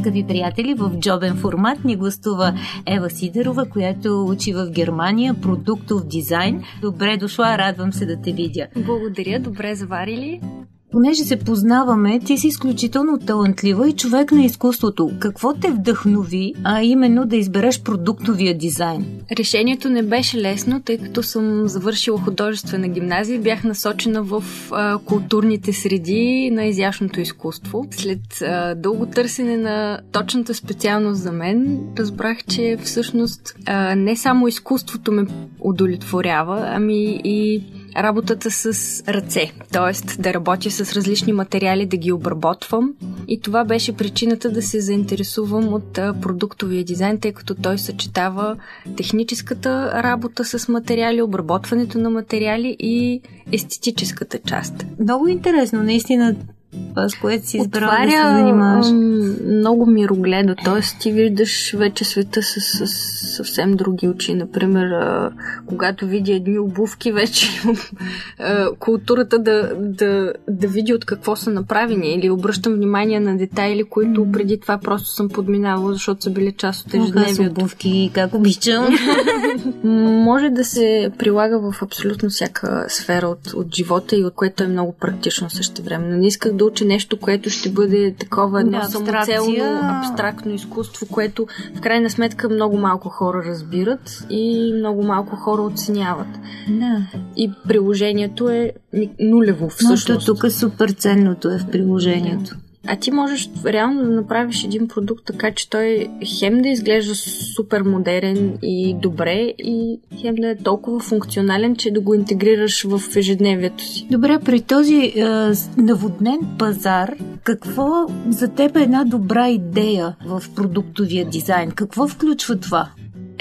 Скъпи приятели, в джобен формат ни гостува Ева Сидерова, която учи в Германия продуктов дизайн. Добре дошла, радвам се да те видя. Благодаря, добре заварили. Понеже се познаваме, ти си изключително талантлива и човек на изкуството. Какво те вдъхнови, а именно да избереш продуктовия дизайн? Решението не беше лесно, тъй като съм завършила художествена гимназия и бях насочена в а, културните среди на изящното изкуство. След а, дълго търсене на точната специалност за мен, разбрах, че всъщност а, не само изкуството ме удовлетворява, ами и работата с ръце, т.е. да работя с различни материали, да ги обработвам. И това беше причината да се заинтересувам от продуктовия дизайн, тъй като той съчетава техническата работа с материали, обработването на материали и естетическата част. Много интересно, наистина това, с което си избрала да се занимаваш? много мирогледо, т.е. ти виждаш вече света с, с съвсем други очи. Например, а, когато видя едни обувки, вече а, културата да, да, да види от какво са направени или обръщам внимание на детайли, които преди това просто съм подминавала, защото са били част от ежедневието. обувки, как обичам. Може да се прилага в абсолютно всяка сфера от, от живота и от което е много практично също време. Не исках да уча нещо, което ще бъде такова едно да, самоцелно, абстрактно изкуство, което в крайна сметка много малко хора разбират и много малко хора оценяват. Да. И приложението е нулево всъщност. Но тук е супер ценното е в приложението. Да. А ти можеш реално да направиш един продукт така, че той хем да изглежда супер модерен и добре, и хем да е толкова функционален, че да го интегрираш в ежедневието си. Добре, при този е, наводнен пазар, какво за теб е една добра идея в продуктовия дизайн? Какво включва това?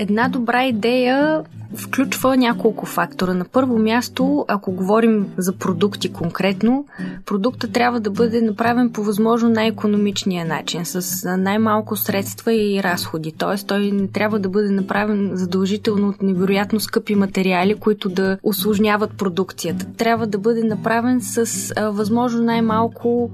Една добра идея включва няколко фактора. На първо място, ако говорим за продукти конкретно, продукта трябва да бъде направен по възможно най-економичния начин, с най-малко средства и разходи. Т.е. той не трябва да бъде направен задължително от невероятно скъпи материали, които да осложняват продукцията. Трябва да бъде направен с а, възможно най-малко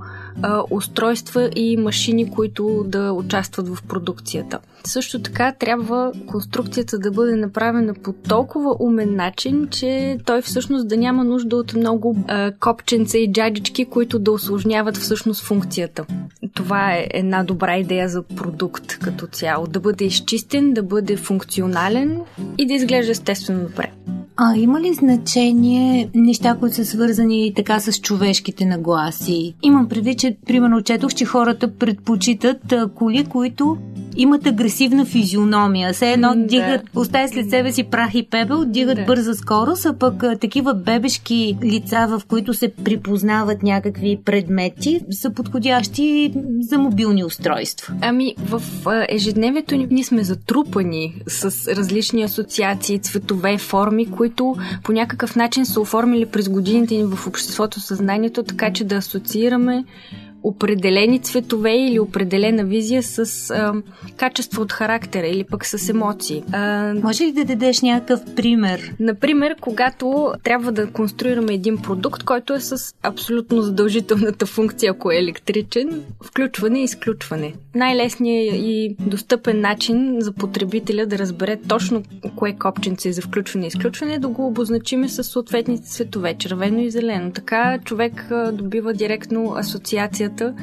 устройства и машини, които да участват в продукцията. Също така трябва конструкцията да бъде направена по толкова умен начин, че той всъщност да няма нужда от много а, копченца и джаджички, които да осложняват всъщност функцията. Това е една добра идея за продукт като цяло. Да бъде изчистен, да бъде функционален и да изглежда естествено добре. А има ли значение неща, които са свързани така с човешките нагласи? Имам предвид, че примерно четох, че хората предпочитат коли, които имат агресивна физиономия. Все едно да. дигат, оставят след себе си прах и пебел, дигат да. бърза скорост, а пък такива бебешки лица, в които се припознават някакви предмети, са подходящи за мобилни устройства. Ами, в ежедневието ни ние сме затрупани с различни асоциации, цветове, форми, които по някакъв начин са оформили през годините ни в обществото съзнанието, така че да асоциираме определени цветове или определена визия с а, качество от характера или пък с емоции. А, Може ли да дадеш някакъв пример? Например, когато трябва да конструираме един продукт, който е с абсолютно задължителната функция, ако е електричен, включване и изключване. Най-лесният и достъпен начин за потребителя да разбере точно кое копченце е за включване и изключване е да го обозначиме с съответните цветове, червено и зелено. Така човек добива директно асоциацията усилията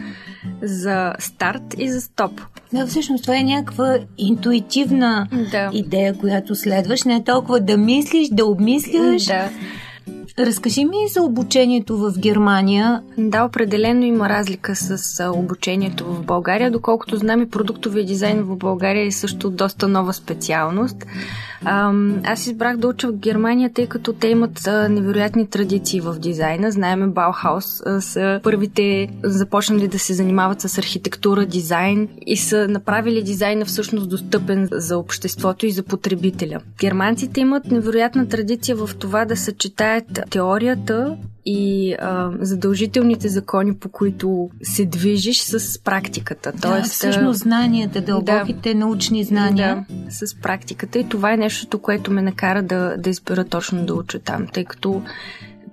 за старт и за стоп. Да, всъщност това е някаква интуитивна да. идея, която следваш. Не е толкова да мислиш, да обмисляш. Да. Разкажи ми за обучението в Германия. Да, определено има разлика с обучението в България. Доколкото знам и продуктовия дизайн в България е също доста нова специалност. Аз избрах да уча в Германия, тъй като те имат невероятни традиции в дизайна. Знаеме Баухаус са първите започнали да се занимават с архитектура, дизайн и са направили дизайна всъщност достъпен за обществото и за потребителя. Германците имат невероятна традиция в това да съчетаят теорията и а, задължителните закони, по които се движиш с практиката. Тоест, да, всъщност знанията, дълбоките да, научни знания. Да, с практиката. И това е нещото, което ме накара да, да избера точно да уча там, тъй като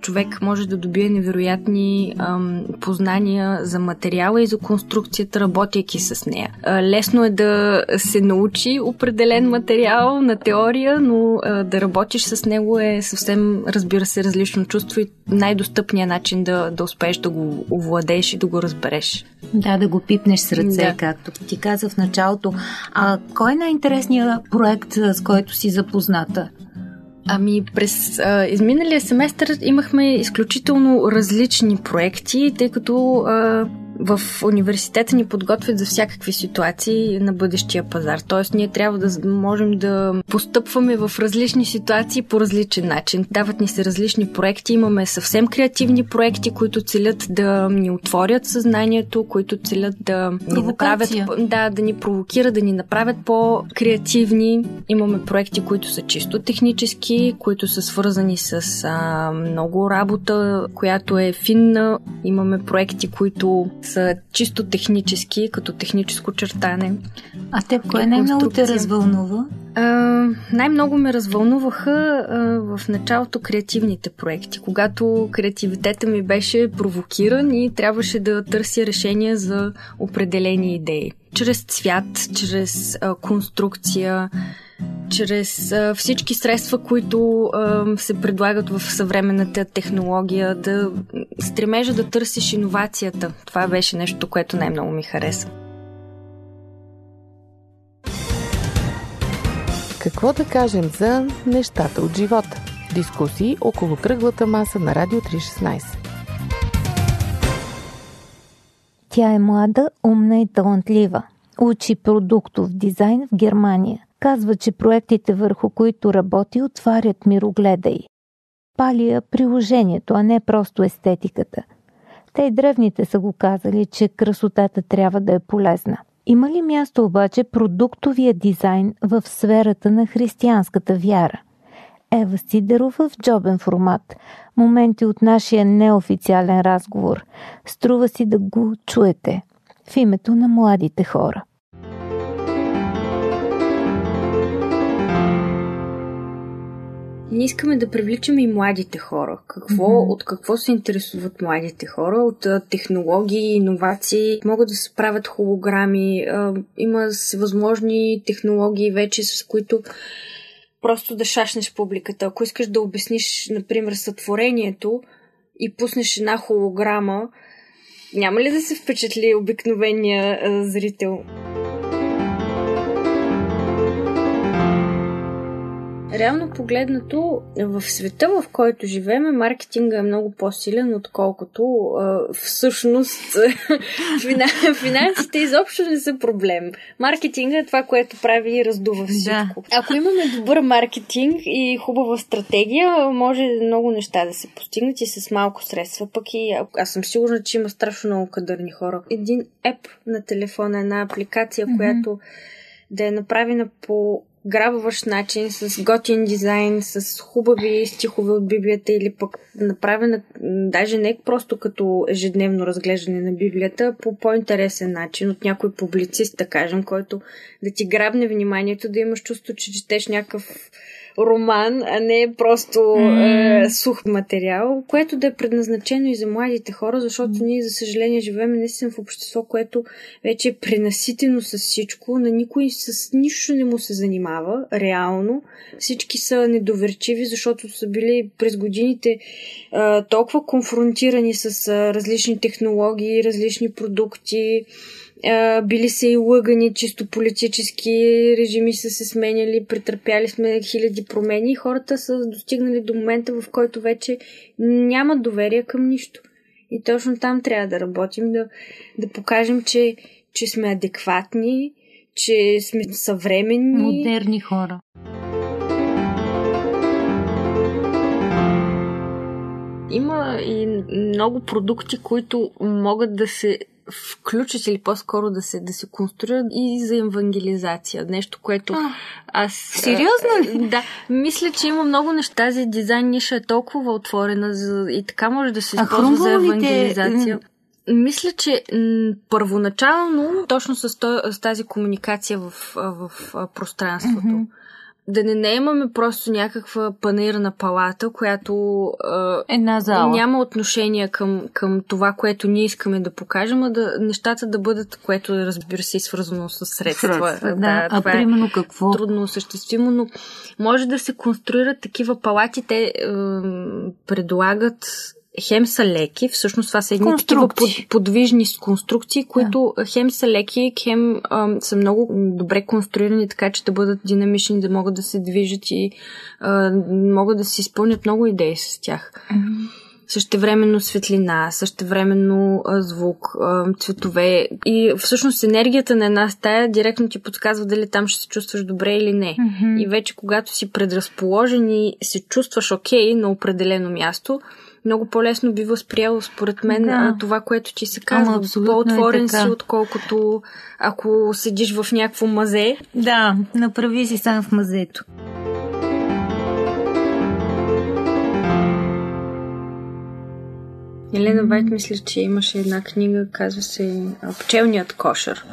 човек може да добие невероятни ам, познания за материала и за конструкцията, работейки с нея. А, лесно е да се научи определен материал на теория, но а, да работиш с него е съвсем, разбира се, различно чувство и най-достъпният начин да, да успееш да го овладееш и да го разбереш. Да, да го пипнеш с ръце, да. както ти каза в началото. А кой е най-интересният проект, с който си запозната? Ами през а, изминалия семестър имахме изключително различни проекти, тъй като а, в университета ни подготвят за всякакви ситуации на бъдещия пазар. Тоест, ние трябва да можем да постъпваме в различни ситуации по различен начин. Дават ни се различни проекти. Имаме съвсем креативни проекти, които целят да ни отворят съзнанието, които целят да ни направят, да, да ни провокират, да ни направят по-креативни. Имаме проекти, които са чисто технически, които са свързани с а, много работа, която е финна. Имаме проекти, които са чисто технически, като техническо чертане. А те кое най-много те развълнува? А, най-много ме развълнуваха а, в началото креативните проекти, когато креативитета ми беше провокиран и трябваше да търся решения за определени идеи. Чрез цвят, чрез а, конструкция, чрез а, всички средства, които а, се предлагат в съвременната технология, да стремежа да търсиш иновацията. Това беше нещо, което най-много ми хареса. Какво да кажем за нещата от живота? Дискусии около кръглата маса на Радио 316. Тя е млада, умна и талантлива. Учи продуктов дизайн в Германия – Казва, че проектите върху които работи отварят мирогледа й. Палия приложението, а не просто естетиката. Те и древните са го казали, че красотата трябва да е полезна. Има ли място обаче продуктовия дизайн в сферата на християнската вяра? Ева Сидерова в джобен формат. Моменти от нашия неофициален разговор. Струва си да го чуете. В името на младите хора. Ние искаме да привличаме и младите хора. Какво, mm-hmm. От какво се интересуват младите хора? От а, технологии, иновации, могат да се правят холограми, а, има възможни технологии вече, с които просто да шашнеш публиката. Ако искаш да обясниш, например, сътворението и пуснеш една холограма, няма ли да се впечатли обикновения а, зрител? Реално погледнато, в света, в който живеем, маркетинга е много по-силен, отколкото а, всъщност финансите изобщо не са проблем. Маркетинга е това, което прави и раздува всичко. Да. Ако имаме добър маркетинг и хубава стратегия, може много неща да се постигнат и с малко средства. Пък и аз съм сигурна, че има страшно много кадърни хора. Един еп на телефона, една апликация, mm-hmm. която да е направена по грабващ начин, с готин дизайн, с хубави стихове от Библията или пък направена даже не просто като ежедневно разглеждане на Библията, по по-интересен начин от някой публицист, да кажем, който да ти грабне вниманието, да имаш чувство, че четеш някакъв роман, а не просто mm. е, сух материал, което да е предназначено и за младите хора, защото mm. ние, за съжаление, живеем наистина в общество, което вече е пренаситено с всичко, на никой с нищо не му се занимава, реално. Всички са недоверчиви, защото са били през годините е, толкова конфронтирани с е, различни технологии, различни продукти, а, били са и лъгани, чисто политически режими са се сменяли, претърпяли сме хиляди промени и хората са достигнали до момента, в който вече нямат доверие към нищо. И точно там трябва да работим, да, да покажем, че, че сме адекватни, че сме съвременни. Модерни хора. Има и много продукти, които могат да се включат или по-скоро да се, да се конструират и за евангелизация. Нещо, което а, аз... Сериозно ли? Да. Мисля, че има много неща. За дизайн ниша е толкова отворена за, и така може да се използва за евангелизация. Мисля, че м- първоначално, точно с, то, с тази комуникация в, в, в пространството, mm-hmm да не наемаме просто някаква панерна палата, която е, Една зала. няма отношение към, към това, което ние искаме да покажем, а да, нещата да бъдат, което разбира се е свързано с средства. средства да, да, а примерно е какво? Трудно осъществимо, но може да се конструират такива палати. Те е, предлагат хем са леки, всъщност това са едни такива под, подвижни конструкции, които да. хем са леки, хем ам, са много добре конструирани, така че да бъдат динамични, да могат да се движат и а, могат да се изпълнят много идеи с тях. Mm-hmm. Същевременно светлина, същевременно звук, цветове и всъщност енергията на една стая директно ти подсказва дали там ще се чувстваш добре или не. Mm-hmm. И вече когато си предразположен и се чувстваш окей okay на определено място, много по-лесно би възприел, според мен, да. това, което ти се казва. Ама, По-отворен е си, отколкото ако седиш в някакво мазе. Да, направи си сам в мазето. Елена Вайт мисля, че имаше една книга, казва се Пчелният кошер.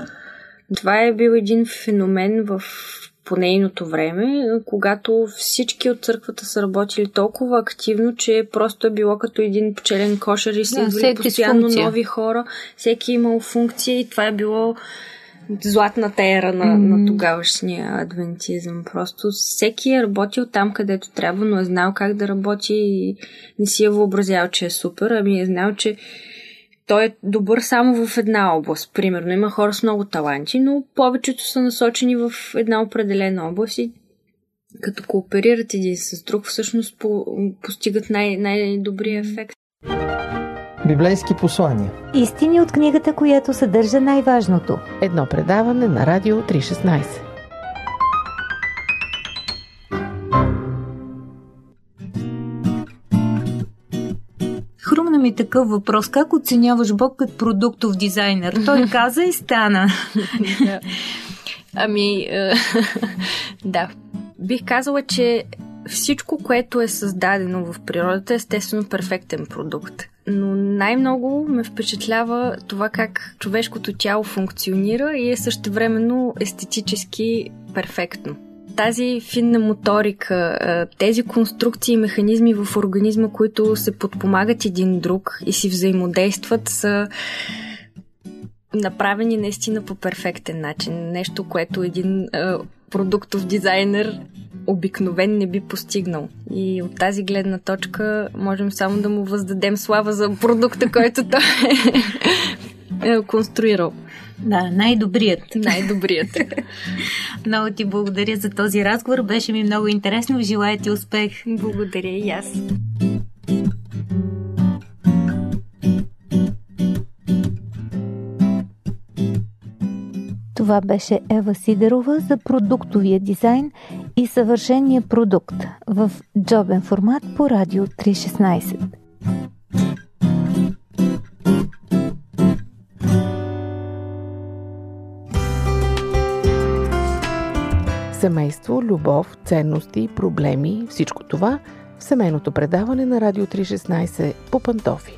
Това е бил един феномен в по нейното време, когато всички от църквата са работили толкова активно, че просто е било като един пчелен кошер и са да, постоянно нови хора, всеки е имал функция и това е било златната ера на, mm-hmm. на тогавашния адвентизъм. Просто всеки е работил там, където трябва, но е знал как да работи и не си е въобразял, че е супер, ами е знал, че той е добър само в една област. Примерно има хора с много таланти, но повечето са насочени в една определена област и като кооперират един с друг, всъщност по, постигат най- най-добрия ефект. Библейски послания. Истини от книгата, която съдържа най-важното. Едно предаване на Радио 316. хрумна ми такъв въпрос. Как оценяваш Бог като продуктов дизайнер? Той каза и стана. ами, е, да. Бих казала, че всичко, което е създадено в природата, е естествено перфектен продукт. Но най-много ме впечатлява това как човешкото тяло функционира и е същевременно естетически перфектно тази финна моторика, тези конструкции и механизми в организма, които се подпомагат един друг и си взаимодействат, са направени наистина по перфектен начин. Нещо, което един продуктов дизайнер обикновен не би постигнал. И от тази гледна точка можем само да му въздадем слава за продукта, който той е конструирал. Да, най-добрият. Най-добрият. много ти благодаря за този разговор. Беше ми много интересно. Желая ти успех. Благодаря и аз. Това беше Ева Сидерова за продуктовия дизайн и съвършения продукт в джобен формат по Радио 316. Семейство, любов, ценности, проблеми, всичко това в семейното предаване на Радио 316 по Пантофи.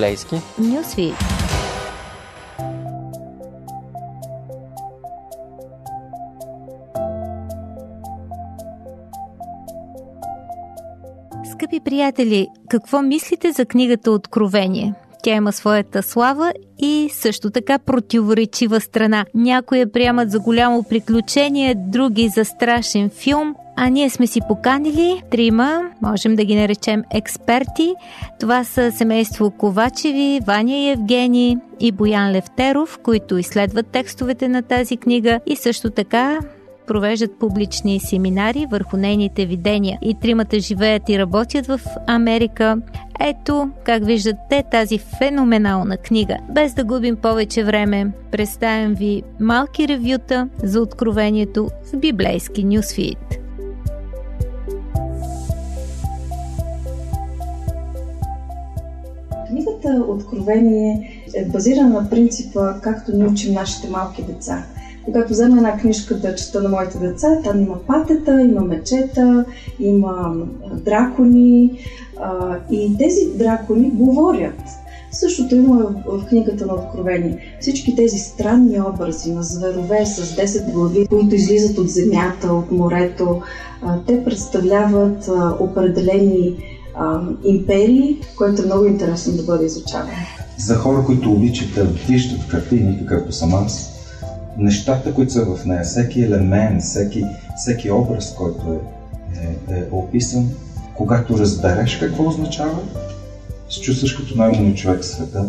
Библейски. Нюсвит. Скъпи приятели, какво мислите за книгата Откровение? Тя има своята слава и също така противоречива страна. Някои я приемат за голямо приключение, други за страшен филм, а ние сме си поканили трима, можем да ги наречем експерти. Това са семейство Ковачеви, Ваня и Евгений и Боян Левтеров, които изследват текстовете на тази книга и също така провеждат публични семинари върху нейните видения. И тримата живеят и работят в Америка. Ето, как виждате тази феноменална книга. Без да губим повече време, представям ви малки ревюта за откровението в библейски нюсфит. Книгата Откровение е базирана на принципа, както ни учим нашите малки деца. Когато взема една книжка да чета на моите деца, там има патета, има мечета, има дракони и тези дракони говорят. Същото има в книгата на Откровение. Всички тези странни образи на зверове с 10 глави, които излизат от земята, от морето, те представляват определени империи, което е много интересно да бъде изучавано. За хора, които обичат да виждат картини, какъвто съм аз, нещата, които са в нея, всеки елемент, всеки, всеки образ, който е, е, е описан, когато разбереш какво означава, се чувстваш като най-умният човек в света.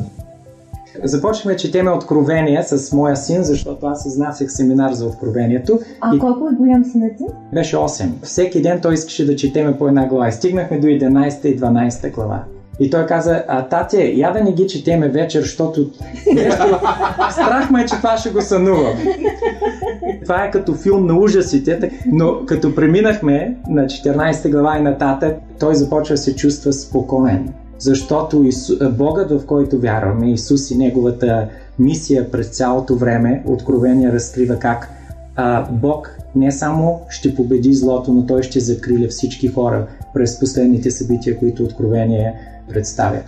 Започваме четеме Откровения с моя син, защото аз изнасях семинар за Откровението. А и... колко е голям синът ти? Беше 8. Всеки ден той искаше да четеме по една глава. И стигнахме до 11 и 12 глава. И той каза, а тате, я да не ги четеме вечер, защото страх ме е, че това ще го сънувам. това е като филм на ужасите, но като преминахме на 14 глава и нататък, той започва да се чувства спокоен. Защото Ису... Богът, в който вярваме, Исус и Неговата мисия през цялото време, откровение разкрива как а, Бог не само ще победи злото, но Той ще закриля всички хора през последните събития, които откровение представя.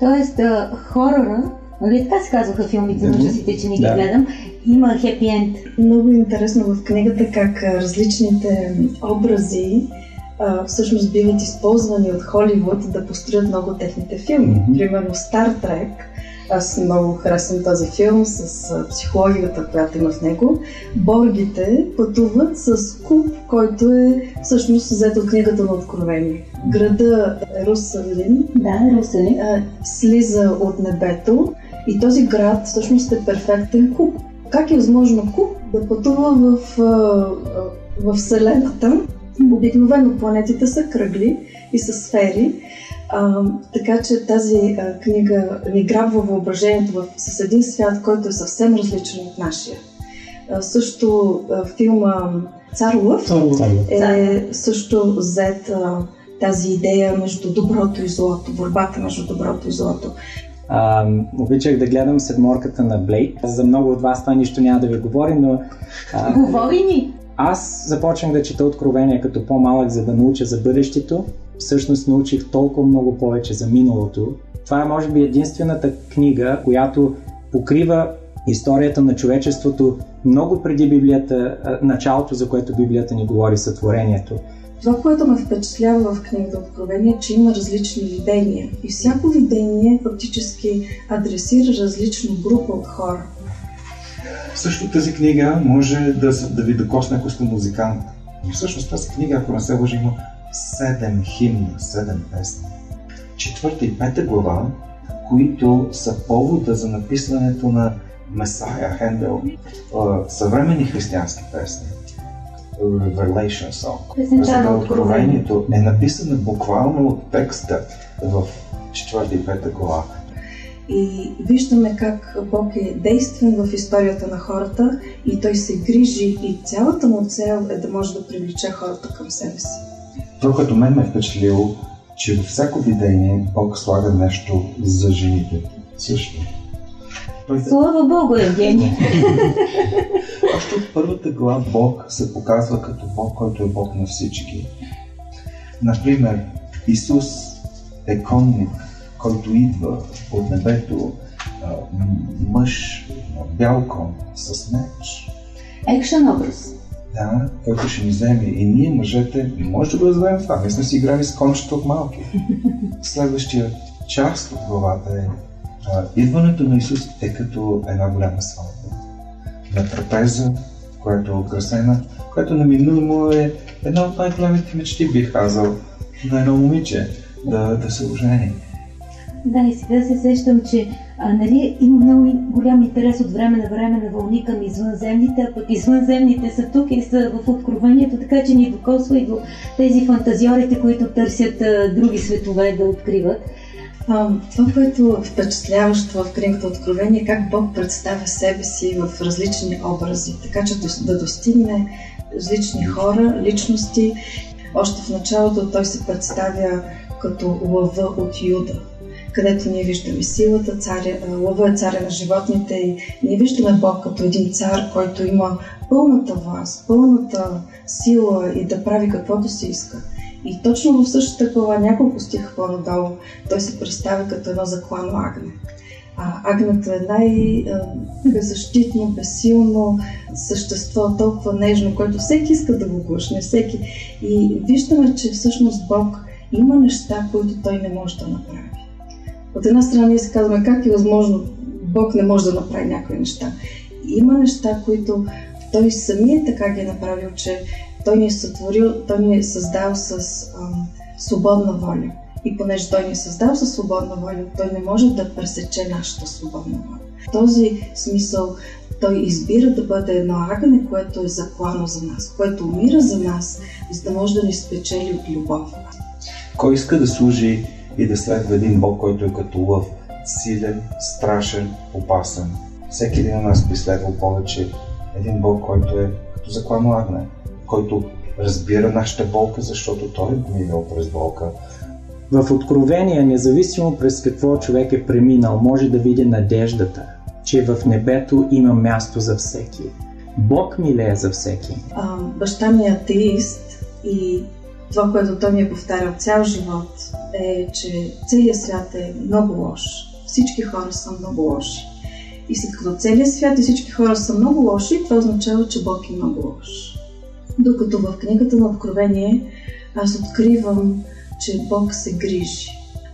Тоест, хорора, нали така се казваха филмите на ужасите, че не ги да. гледам, има хепи енд. Много интересно в книгата как различните образи всъщност биват използвани от Холивуд да построят много техните филми. Mm-hmm. Примерно Стар Трек аз много харесвам този филм с психологията, която има в него. Боргите пътуват с куб, който е всъщност взет от книгата на Откровение. Града Русалим, да, Русалим. слиза от небето и този град всъщност е перфектен куб. Как е възможно куб да пътува в, в Вселената? Обикновено планетите са кръгли и са сфери, а, така че тази а, книга ни грабва въображението в, с един свят, който е съвсем различен от нашия. А, също а, филма Цар Лъв е също взет а, тази идея между доброто и злото, борбата между доброто и злото. А, обичах да гледам седморката на Блейк. За много от вас това нищо няма да ви говори, но... А, говори ни! Аз започнах да чета Откровения като по-малък, за да науча за бъдещето всъщност научих толкова много повече за миналото. Това е, може би, единствената книга, която покрива историята на човечеството много преди Библията, началото, за което Библията ни говори, сътворението. Това, което ме впечатлява в книгата Откровение, е, че има различни видения. И всяко видение фактически адресира различна група от хора. Също тази книга може да, да ви докосне, ако сте музикант. И всъщност тази книга, ако не се лъжи, има седем химна, седем песни. Четвърта и пета глава, които са повода за написването на Месая Хендел, съвремени християнски песни. Revelation Song. За откровението е написано буквално от текста в четвърта и пета глава. И виждаме как Бог е действен в историята на хората и Той се грижи и цялата му цел е да може да привлече хората към себе си. Това, което мен ме е впечатлило, че във всяко видение Бог слага нещо за жените. Също. Той... Слава Богу, Евгений! Още от първата глава Бог се показва като Бог, който е Бог на всички. Например, Исус е конник който идва от небето, мъж, бял кон, с меч. Екшен образ. Да, който ще ни вземе. И ние, мъжете, може да го разберем това. Ние сме си играли с кончета от малки. Следващия част от главата е а, идването на Исус е като една голяма сватба. На трапеза, която е украсена, която неминуемо е една от най-големите мечти, бих казал, на едно момиче да, да се ожени. Да, и сега се сещам, че а, нали, има много голям интерес от време на време на вълни към извънземните, а пък извънземните са тук и са в откровението, така че ни докосва и до тези фантазиорите, които търсят а, други светове да откриват. А, това, което е впечатляващо в книгата Откровение, е как Бог представя себе си в различни образи, така че да достигне различни хора, личности. Още в началото той се представя като лъва от Юда, където ние виждаме силата, царя, лъва е царя на животните и ние виждаме Бог като един цар, който има пълната власт, пълната сила и да прави каквото си иска. И точно в същата глава, няколко стиха по-надолу, той се представя като едно заклано агне. А, агнето е най-беззащитно, безсилно същество, толкова нежно, което всеки иска да го глъшне, всеки. И виждаме, че всъщност Бог има неща, които той не може да направи. От една страна ние се казваме как е възможно Бог не може да направи някои неща. Има неща, които той самият така ги е направил, че той ни е сътворил, той ни е създал с ам, свободна воля. И понеже той ни е създал със свободна воля, той не може да пресече нашата свободна воля. В този смисъл той избира да бъде едно агне, което е заклано за нас, което умира за нас, за да може да ни спечели от любов. Кой иска да служи и да следва един Бог, който е като лъв, силен, страшен, опасен? Всеки един от нас би следвал повече един Бог, който е като заклано агне, който разбира нашата болка, защото той е минал през болка. В Откровение, независимо през какво човек е преминал, може да види надеждата, че в небето има място за всеки. Бог милее за всеки. А, баща ми е атеист и това, което той ми е повтарял цял живот, е, че целият свят е много лош. Всички хора са много лоши. И след като целият свят и всички хора са много лоши, това означава, че Бог е много лош. Докато в книгата на Откровение аз откривам, че Бог се грижи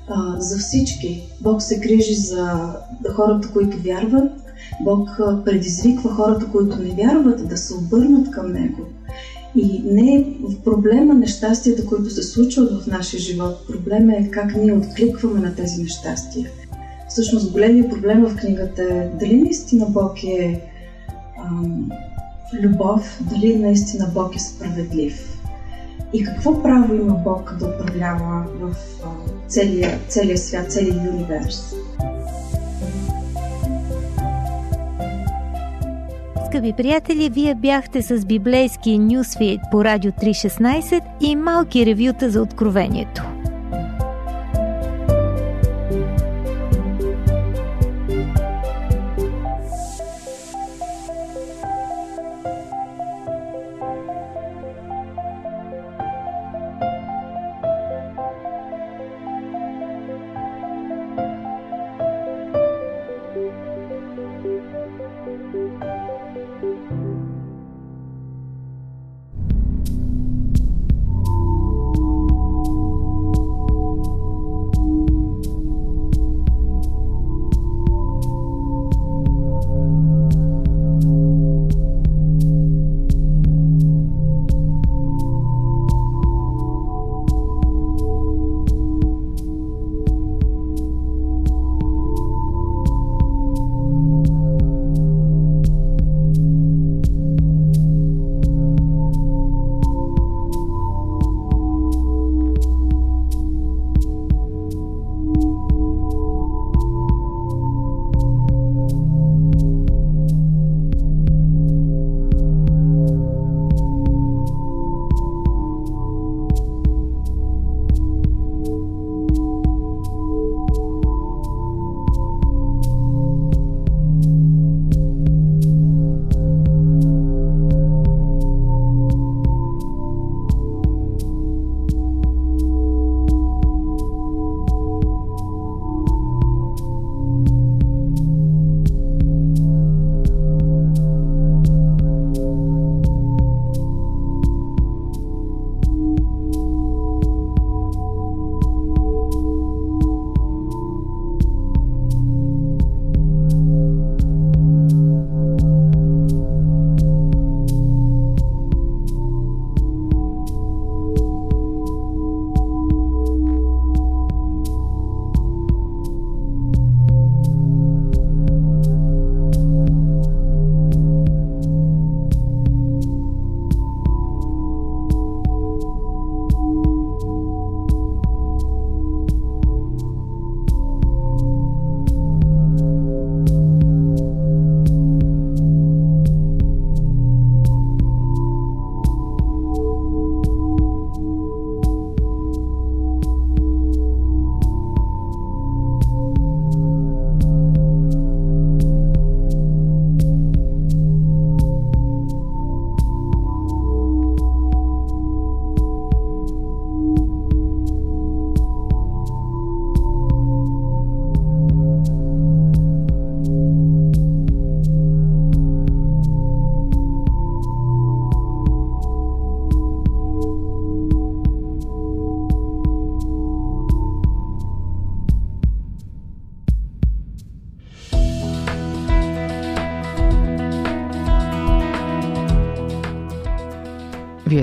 а, за всички. Бог се грижи за хората, които вярват. Бог предизвиква хората, които не вярват, да се обърнат към Него. И не е в проблема нещастията, които се случват в нашия живот. Проблема е как ние откликваме на тези нещастия. Всъщност големият проблем в книгата е дали наистина Бог е ам, любов, дали наистина Бог е справедлив. И какво право има Бог да управлява в целия, целия свят, целия универс? Скъпи приятели, вие бяхте с библейския нюсфит по Радио 316 и малки ревюта за откровението.